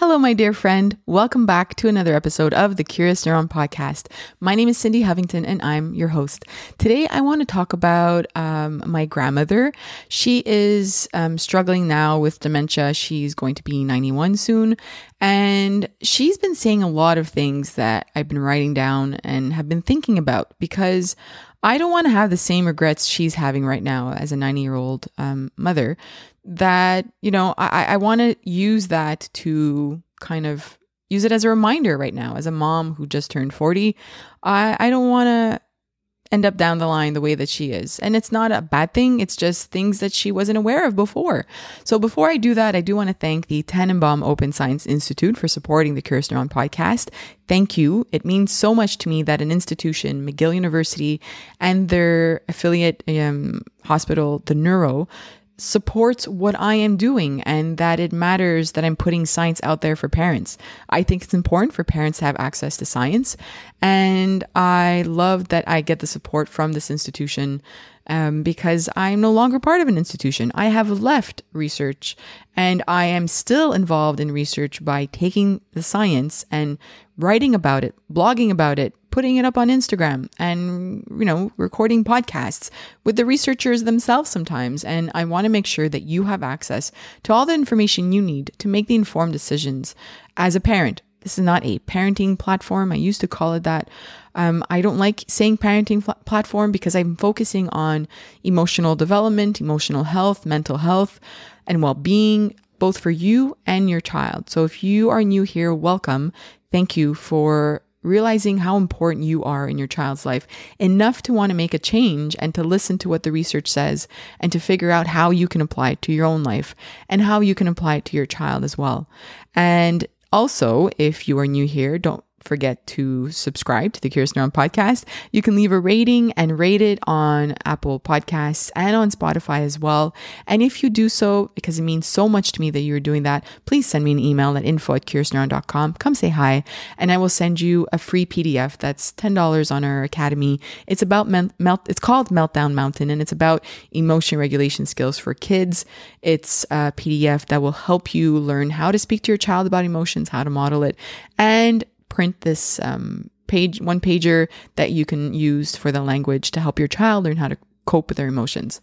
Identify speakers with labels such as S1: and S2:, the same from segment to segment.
S1: Hello, my dear friend. Welcome back to another episode of the Curious Neuron podcast. My name is Cindy Hovington and I'm your host. Today, I want to talk about um, my grandmother. She is um, struggling now with dementia. She's going to be 91 soon. And she's been saying a lot of things that I've been writing down and have been thinking about because I don't want to have the same regrets she's having right now as a 90 year old um, mother. That, you know, I, I want to use that to kind of use it as a reminder right now as a mom who just turned 40. I, I don't want to end up down the line the way that she is. And it's not a bad thing, it's just things that she wasn't aware of before. So before I do that, I do want to thank the Tanenbaum Open Science Institute for supporting the Curious Neuron podcast. Thank you. It means so much to me that an institution, McGill University, and their affiliate um, hospital, the Neuro, supports what I am doing and that it matters that I'm putting science out there for parents. I think it's important for parents to have access to science. And I love that I get the support from this institution um, because I'm no longer part of an institution. I have left research and I am still involved in research by taking the science and writing about it, blogging about it, putting it up on Instagram and, you know, recording podcasts with the researchers themselves sometimes. And I want to make sure that you have access to all the information you need to make the informed decisions as a parent. This is not a parenting platform. I used to call it that. Um, I don't like saying parenting fl- platform because I'm focusing on emotional development, emotional health, mental health, and well being, both for you and your child. So if you are new here, welcome. Thank you for realizing how important you are in your child's life enough to want to make a change and to listen to what the research says and to figure out how you can apply it to your own life and how you can apply it to your child as well. And also, if you are new here, don't forget to subscribe to the Curious Neuron podcast. You can leave a rating and rate it on Apple Podcasts and on Spotify as well. And if you do so, because it means so much to me that you're doing that, please send me an email at info at curiousneuron.com. Come say hi, and I will send you a free PDF that's $10 on our academy. It's about melt, melt it's called Meltdown Mountain, and it's about emotion regulation skills for kids. It's a PDF that will help you learn how to speak to your child about emotions, how to model it, and print this um, page, one pager that you can use for the language to help your child learn how to cope with their emotions.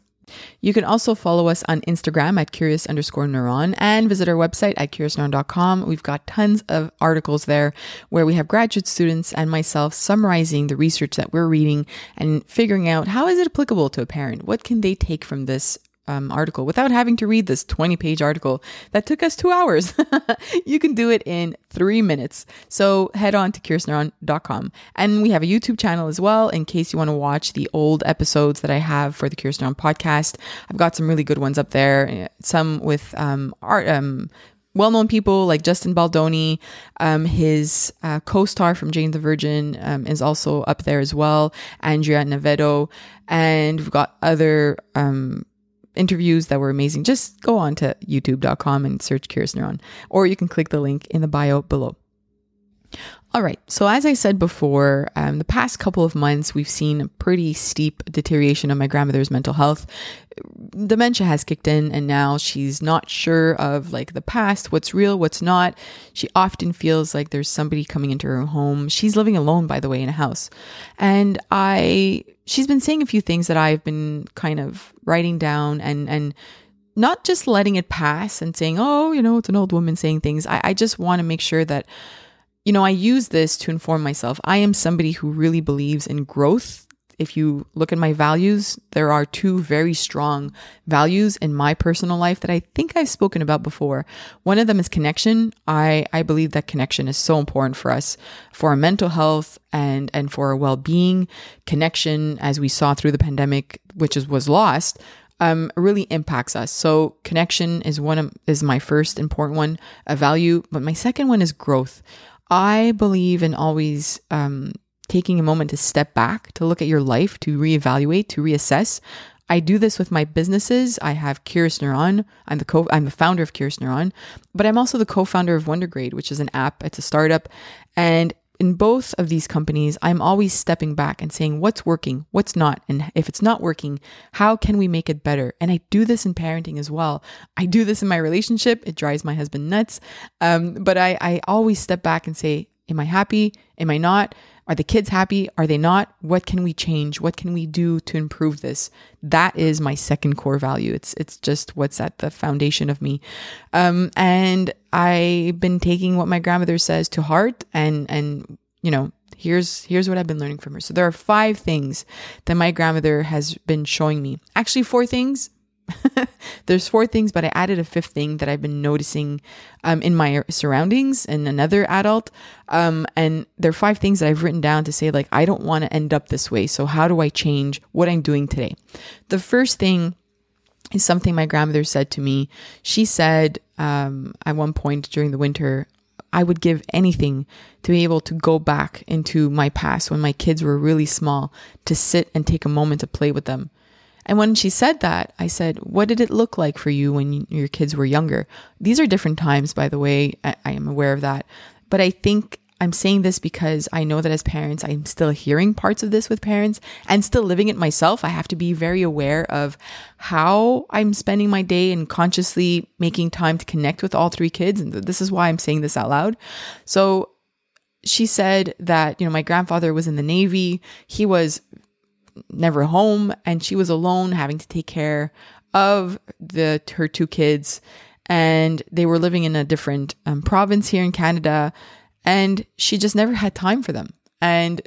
S1: You can also follow us on Instagram at curious underscore neuron and visit our website at curiousneuron.com. We've got tons of articles there where we have graduate students and myself summarizing the research that we're reading and figuring out how is it applicable to a parent? What can they take from this um, article without having to read this 20 page article that took us two hours. you can do it in three minutes. So head on to curiousneuron.com. And we have a YouTube channel as well in case you want to watch the old episodes that I have for the Neuron podcast. I've got some really good ones up there, some with um, art, um, well-known people like Justin Baldoni. Um, his uh, co-star from Jane the Virgin um, is also up there as well. Andrea Navedo, and we've got other um, interviews that were amazing, just go on to youtube.com and search Curious Neuron, or you can click the link in the bio below. All right. So, as I said before, um, the past couple of months, we've seen a pretty steep deterioration of my grandmother's mental health. Dementia has kicked in, and now she's not sure of like the past, what's real, what's not. She often feels like there's somebody coming into her home. She's living alone, by the way, in a house. And I, she's been saying a few things that I've been kind of writing down and, and, not just letting it pass and saying, oh, you know, it's an old woman saying things. I, I just want to make sure that you know, I use this to inform myself. I am somebody who really believes in growth. If you look at my values, there are two very strong values in my personal life that I think I've spoken about before. One of them is connection. I, I believe that connection is so important for us, for our mental health and, and for our well-being. Connection, as we saw through the pandemic, which is, was lost, um, really impacts us. So connection is one of, is my first important one, a value, but my second one is growth. I believe in always um, taking a moment to step back, to look at your life, to reevaluate, to reassess. I do this with my businesses. I have Curious Neuron. I'm the co I'm the founder of Curious Neuron, but I'm also the co-founder of Wondergrade, which is an app. It's a startup, and in both of these companies, I'm always stepping back and saying what's working, what's not. And if it's not working, how can we make it better? And I do this in parenting as well. I do this in my relationship. It drives my husband nuts. Um, but I, I always step back and say, Am I happy? Am I not? Are the kids happy? Are they not? What can we change? What can we do to improve this? That is my second core value. It's it's just what's at the foundation of me. Um, and I've been taking what my grandmother says to heart and and you know, here's here's what I've been learning from her. So there are five things that my grandmother has been showing me. Actually four things, There's four things, but I added a fifth thing that I've been noticing um, in my surroundings and another adult. Um, and there are five things that I've written down to say, like, I don't want to end up this way. So, how do I change what I'm doing today? The first thing is something my grandmother said to me. She said um, at one point during the winter, I would give anything to be able to go back into my past when my kids were really small to sit and take a moment to play with them. And when she said that, I said, What did it look like for you when your kids were younger? These are different times, by the way. I, I am aware of that. But I think I'm saying this because I know that as parents, I'm still hearing parts of this with parents and still living it myself. I have to be very aware of how I'm spending my day and consciously making time to connect with all three kids. And this is why I'm saying this out loud. So she said that, you know, my grandfather was in the Navy. He was never home and she was alone having to take care of the her two kids and they were living in a different um, province here in Canada and she just never had time for them. And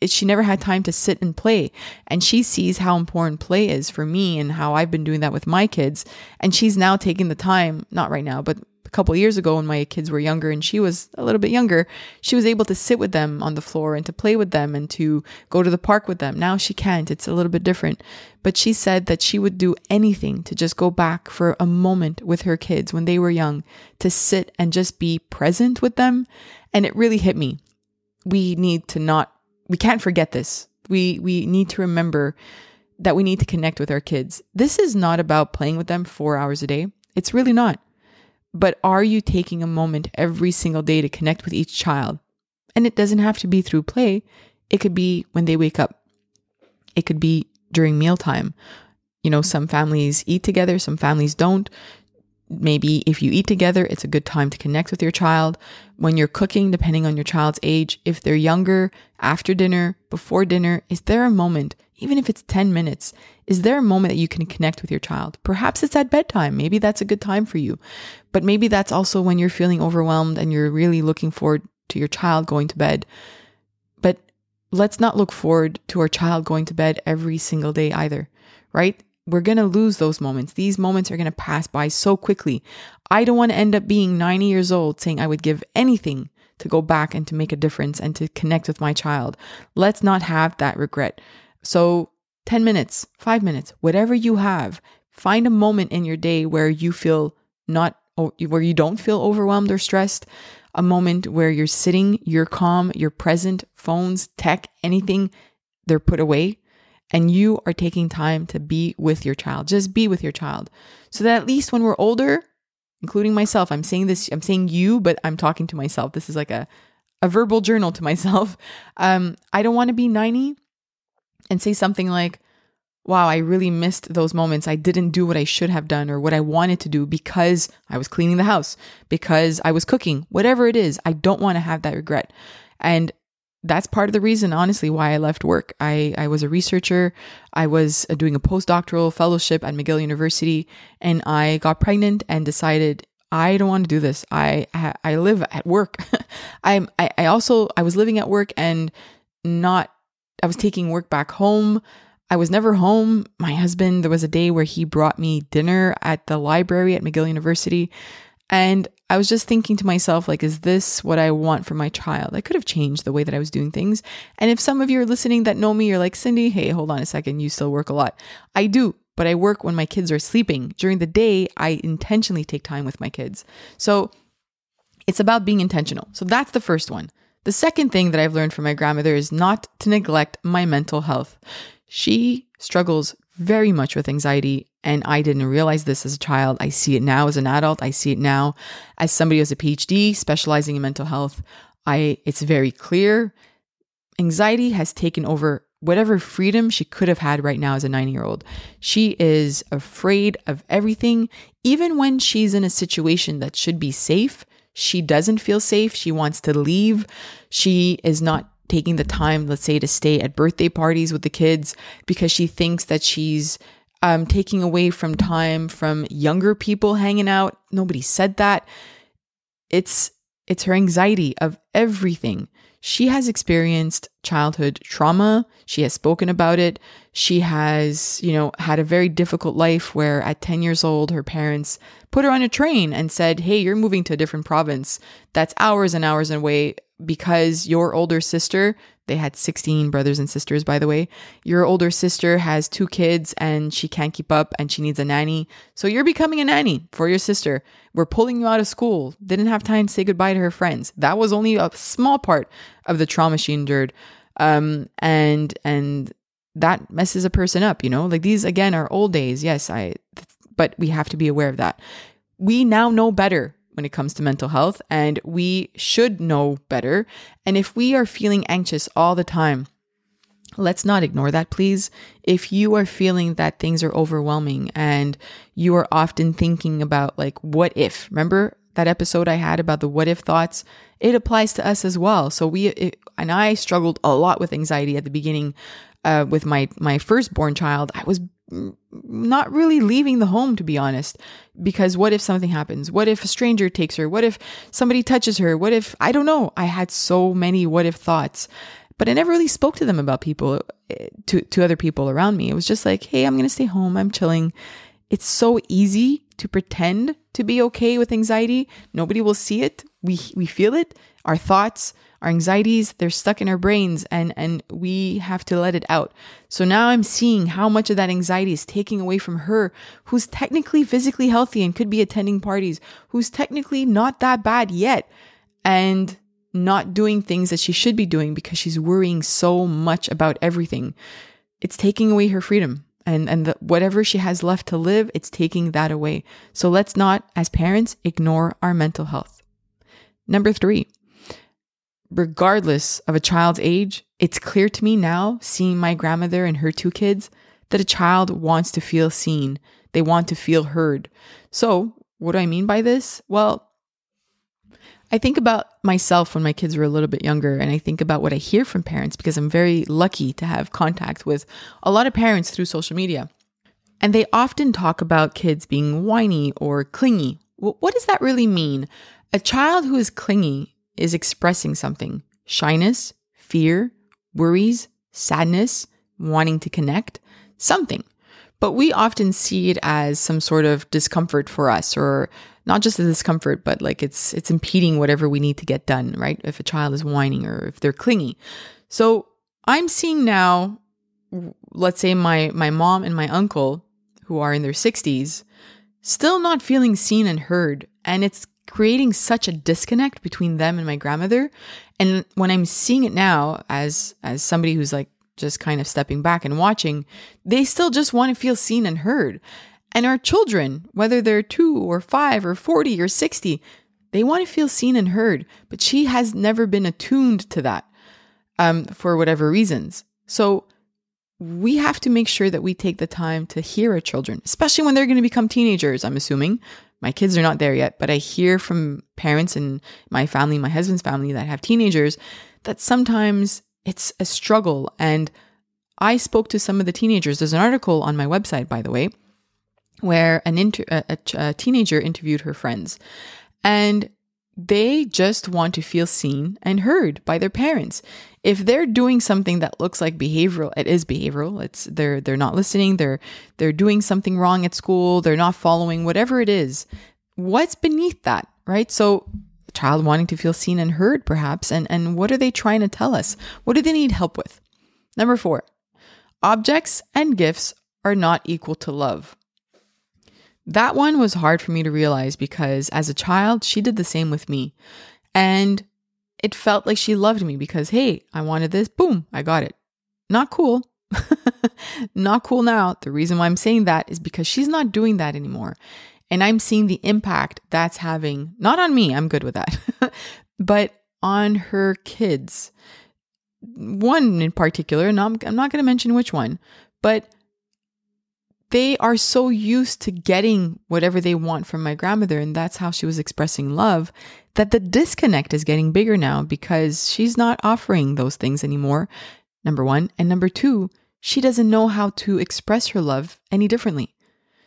S1: it, she never had time to sit and play. And she sees how important play is for me and how I've been doing that with my kids. And she's now taking the time not right now but couple years ago when my kids were younger and she was a little bit younger, she was able to sit with them on the floor and to play with them and to go to the park with them. Now she can't. It's a little bit different. But she said that she would do anything to just go back for a moment with her kids when they were young to sit and just be present with them. And it really hit me. We need to not, we can't forget this. We, we need to remember that we need to connect with our kids. This is not about playing with them four hours a day. It's really not. But are you taking a moment every single day to connect with each child? And it doesn't have to be through play. It could be when they wake up. It could be during mealtime. You know, some families eat together, some families don't. Maybe if you eat together, it's a good time to connect with your child. When you're cooking, depending on your child's age, if they're younger, after dinner, before dinner, is there a moment, even if it's 10 minutes, is there a moment that you can connect with your child? Perhaps it's at bedtime. Maybe that's a good time for you. But maybe that's also when you're feeling overwhelmed and you're really looking forward to your child going to bed. But let's not look forward to our child going to bed every single day either, right? We're going to lose those moments. These moments are going to pass by so quickly. I don't want to end up being 90 years old saying I would give anything to go back and to make a difference and to connect with my child. Let's not have that regret. So, 10 minutes, five minutes, whatever you have, find a moment in your day where you feel not, where you don't feel overwhelmed or stressed. A moment where you're sitting, you're calm, you're present, phones, tech, anything, they're put away and you are taking time to be with your child. Just be with your child. So that at least when we're older, including myself, I'm saying this, I'm saying you, but I'm talking to myself. This is like a, a verbal journal to myself. Um, I don't want to be 90 and say something like, wow, I really missed those moments. I didn't do what I should have done or what I wanted to do because I was cleaning the house, because I was cooking, whatever it is. I don't want to have that regret. And that's part of the reason, honestly, why I left work. I, I was a researcher. I was uh, doing a postdoctoral fellowship at McGill University, and I got pregnant and decided I don't want to do this. I I live at work. I'm I, I also I was living at work and not. I was taking work back home. I was never home. My husband, there was a day where he brought me dinner at the library at McGill University. And I was just thinking to myself, like, is this what I want for my child? I could have changed the way that I was doing things. And if some of you are listening that know me, you're like, Cindy, hey, hold on a second. You still work a lot. I do, but I work when my kids are sleeping. During the day, I intentionally take time with my kids. So it's about being intentional. So that's the first one. The second thing that I've learned from my grandmother is not to neglect my mental health. She struggles very much with anxiety and I didn't realize this as a child. I see it now as an adult. I see it now as somebody who has a PhD specializing in mental health. I it's very clear anxiety has taken over whatever freedom she could have had right now as a 9 year old. She is afraid of everything. Even when she's in a situation that should be safe, she doesn't feel safe. She wants to leave. She is not taking the time, let's say, to stay at birthday parties with the kids because she thinks that she's um, taking away from time from younger people hanging out. Nobody said that. It's it's her anxiety of everything. She has experienced childhood trauma. She has spoken about it. She has, you know, had a very difficult life where at 10 years old, her parents put her on a train and said, Hey, you're moving to a different province that's hours and hours away because your older sister they had 16 brothers and sisters, by the way. Your older sister has two kids and she can't keep up and she needs a nanny. So you're becoming a nanny for your sister. We're pulling you out of school. Didn't have time to say goodbye to her friends. That was only a small part of the trauma she endured. Um, and, and that messes a person up, you know? Like these, again, are old days. Yes, I, but we have to be aware of that. We now know better when it comes to mental health, and we should know better. And if we are feeling anxious all the time, let's not ignore that, please. If you are feeling that things are overwhelming and you are often thinking about, like, what if? Remember that episode I had about the what if thoughts? It applies to us as well. So we, it, and I struggled a lot with anxiety at the beginning. Uh, with my my firstborn child, I was not really leaving the home, to be honest. Because what if something happens? What if a stranger takes her? What if somebody touches her? What if, I don't know. I had so many what if thoughts, but I never really spoke to them about people, eh, to, to other people around me. It was just like, hey, I'm going to stay home. I'm chilling. It's so easy to pretend to be okay with anxiety. Nobody will see it. We, we feel it. Our thoughts, our anxieties, they're stuck in our brains and, and we have to let it out. So now I'm seeing how much of that anxiety is taking away from her, who's technically physically healthy and could be attending parties, who's technically not that bad yet, and not doing things that she should be doing because she's worrying so much about everything. It's taking away her freedom. And, and the, whatever she has left to live, it's taking that away. So let's not, as parents, ignore our mental health. Number three, regardless of a child's age, it's clear to me now, seeing my grandmother and her two kids, that a child wants to feel seen. They want to feel heard. So, what do I mean by this? Well, I think about myself when my kids were a little bit younger, and I think about what I hear from parents because I'm very lucky to have contact with a lot of parents through social media. And they often talk about kids being whiny or clingy. What does that really mean? A child who is clingy is expressing something shyness, fear, worries, sadness, wanting to connect, something. But we often see it as some sort of discomfort for us or not just a discomfort, but like it's it's impeding whatever we need to get done, right? If a child is whining or if they're clingy. So I'm seeing now, let's say my my mom and my uncle, who are in their 60s, still not feeling seen and heard. And it's creating such a disconnect between them and my grandmother. And when I'm seeing it now as as somebody who's like just kind of stepping back and watching, they still just want to feel seen and heard. And our children, whether they're 2 or 5 or 40 or 60, they want to feel seen and heard, but she has never been attuned to that um, for whatever reasons. So we have to make sure that we take the time to hear our children, especially when they're going to become teenagers, I'm assuming, my kids are not there yet, but I hear from parents and my family, my husband's family that have teenagers that sometimes it's a struggle. And I spoke to some of the teenagers. There's an article on my website, by the way, where an inter- a, a, a teenager interviewed her friends. And they just want to feel seen and heard by their parents. If they're doing something that looks like behavioral, it is behavioral. It's they're they're not listening, they're they're doing something wrong at school, they're not following whatever it is. What's beneath that, right? So child wanting to feel seen and heard perhaps and and what are they trying to tell us? What do they need help with? Number 4. Objects and gifts are not equal to love. That one was hard for me to realize because as a child, she did the same with me. And it felt like she loved me because, hey, I wanted this, boom, I got it. Not cool. not cool now. The reason why I'm saying that is because she's not doing that anymore. And I'm seeing the impact that's having, not on me, I'm good with that, but on her kids. One in particular, and I'm, I'm not going to mention which one, but they are so used to getting whatever they want from my grandmother, and that's how she was expressing love, that the disconnect is getting bigger now because she's not offering those things anymore. Number one. And number two, she doesn't know how to express her love any differently.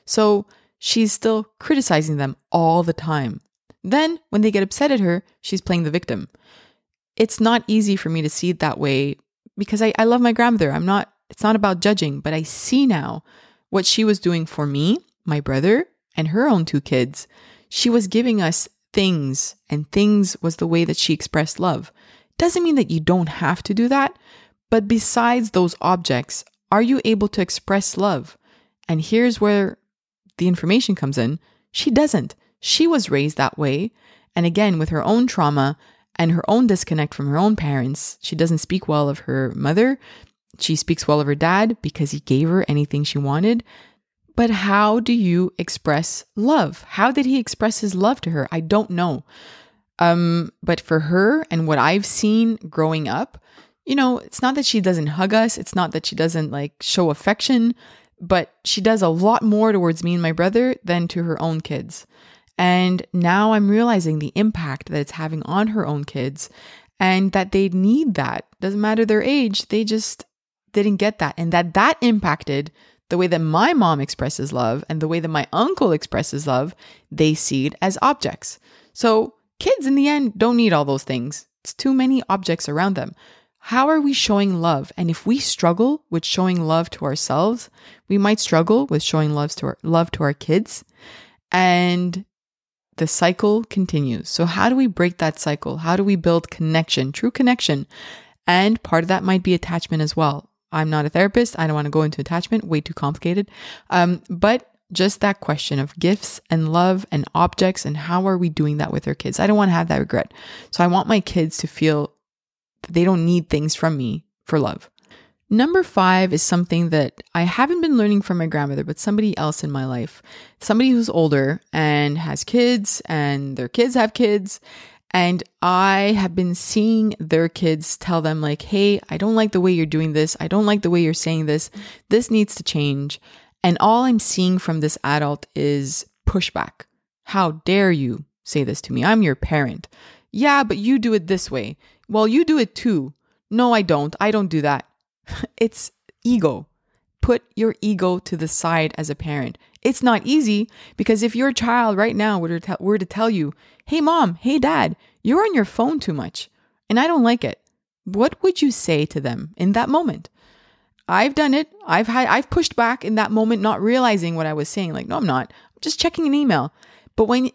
S1: So she's still criticizing them all the time. Then, when they get upset at her, she's playing the victim. It's not easy for me to see it that way because I, I love my grandmother. I'm not, it's not about judging, but I see now what she was doing for me, my brother, and her own two kids. She was giving us things, and things was the way that she expressed love. Doesn't mean that you don't have to do that, but besides those objects, are you able to express love? And here's where the information comes in. She doesn't. She was raised that way. And again, with her own trauma and her own disconnect from her own parents, she doesn't speak well of her mother. She speaks well of her dad because he gave her anything she wanted. But how do you express love? How did he express his love to her? I don't know. Um, but for her and what I've seen growing up, you know, it's not that she doesn't hug us, it's not that she doesn't like show affection, but she does a lot more towards me and my brother than to her own kids. And now I'm realizing the impact that it's having on her own kids and that they need that. Doesn't matter their age, they just didn't get that. And that that impacted the way that my mom expresses love and the way that my uncle expresses love, they see it as objects. So kids in the end don't need all those things. It's too many objects around them. How are we showing love? And if we struggle with showing love to ourselves, we might struggle with showing love to our love to our kids. And the cycle continues. So how do we break that cycle? How do we build connection, true connection? And part of that might be attachment as well. I'm not a therapist. I don't want to go into attachment, way too complicated. Um, but just that question of gifts and love and objects and how are we doing that with our kids? I don't want to have that regret. So I want my kids to feel that they don't need things from me for love. Number five is something that I haven't been learning from my grandmother, but somebody else in my life. Somebody who's older and has kids, and their kids have kids. And I have been seeing their kids tell them, like, hey, I don't like the way you're doing this. I don't like the way you're saying this. This needs to change. And all I'm seeing from this adult is pushback. How dare you say this to me? I'm your parent. Yeah, but you do it this way. Well, you do it too. No, I don't. I don't do that. it's ego. Put your ego to the side as a parent. It's not easy because if your child right now were to, tell, were to tell you, hey, mom, hey, dad, you're on your phone too much and I don't like it, what would you say to them in that moment? I've done it. I've had, I've pushed back in that moment, not realizing what I was saying. Like, no, I'm not. I'm just checking an email. But when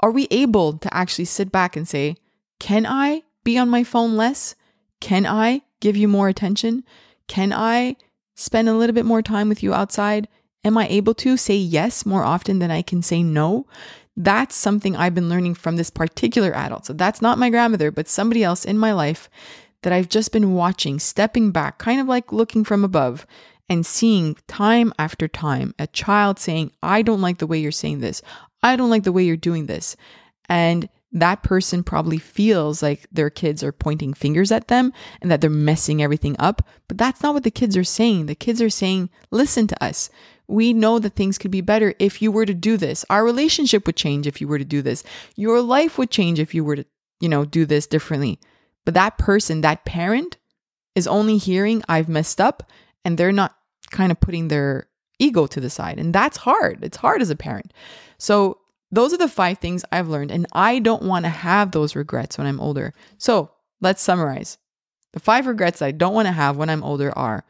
S1: are we able to actually sit back and say, can I be on my phone less? Can I give you more attention? Can I spend a little bit more time with you outside? Am I able to say yes more often than I can say no? That's something I've been learning from this particular adult. So that's not my grandmother, but somebody else in my life that I've just been watching, stepping back, kind of like looking from above and seeing time after time a child saying, I don't like the way you're saying this. I don't like the way you're doing this. And that person probably feels like their kids are pointing fingers at them and that they're messing everything up. But that's not what the kids are saying. The kids are saying, listen to us. We know that things could be better if you were to do this. Our relationship would change if you were to do this. Your life would change if you were to, you know, do this differently. But that person, that parent, is only hearing I've messed up and they're not kind of putting their ego to the side. And that's hard. It's hard as a parent. So those are the five things I've learned, and I don't want to have those regrets when I'm older. So let's summarize. The five regrets I don't want to have when I'm older are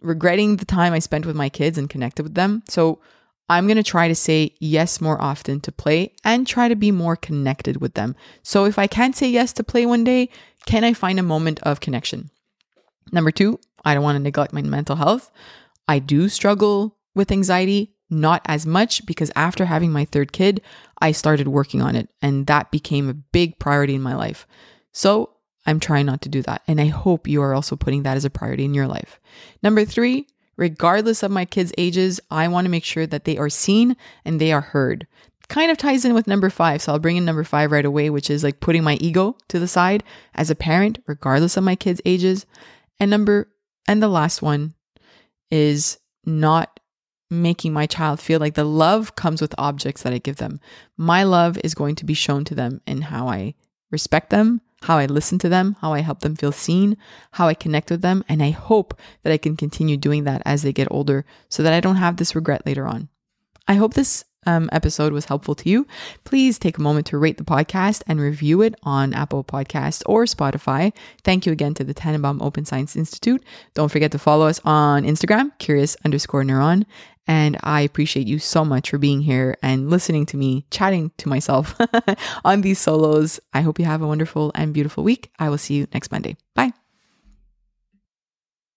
S1: regretting the time I spent with my kids and connected with them. So I'm going to try to say yes more often to play and try to be more connected with them. So if I can't say yes to play one day, can I find a moment of connection? Number two, I don't want to neglect my mental health. I do struggle with anxiety not as much because after having my third kid, I started working on it and that became a big priority in my life. So I'm trying not to do that. And I hope you are also putting that as a priority in your life. Number three, regardless of my kids' ages, I want to make sure that they are seen and they are heard. kind of ties in with number five. So I'll bring in number five right away, which is like putting my ego to the side as a parent, regardless of my kids' ages. And number, and the last one is not making my child feel like the love comes with objects that I give them. My love is going to be shown to them in how I respect them, how I listen to them, how I help them feel seen, how I connect with them. And I hope that I can continue doing that as they get older so that I don't have this regret later on. I hope this um, episode was helpful to you, please take a moment to rate the podcast and review it on Apple Podcasts or Spotify. Thank you again to the Tanenbaum Open Science Institute. Don't forget to follow us on Instagram, curious underscore neuron. And I appreciate you so much for being here and listening to me chatting to myself on these solos. I hope you have a wonderful and beautiful week. I will see you next Monday. Bye.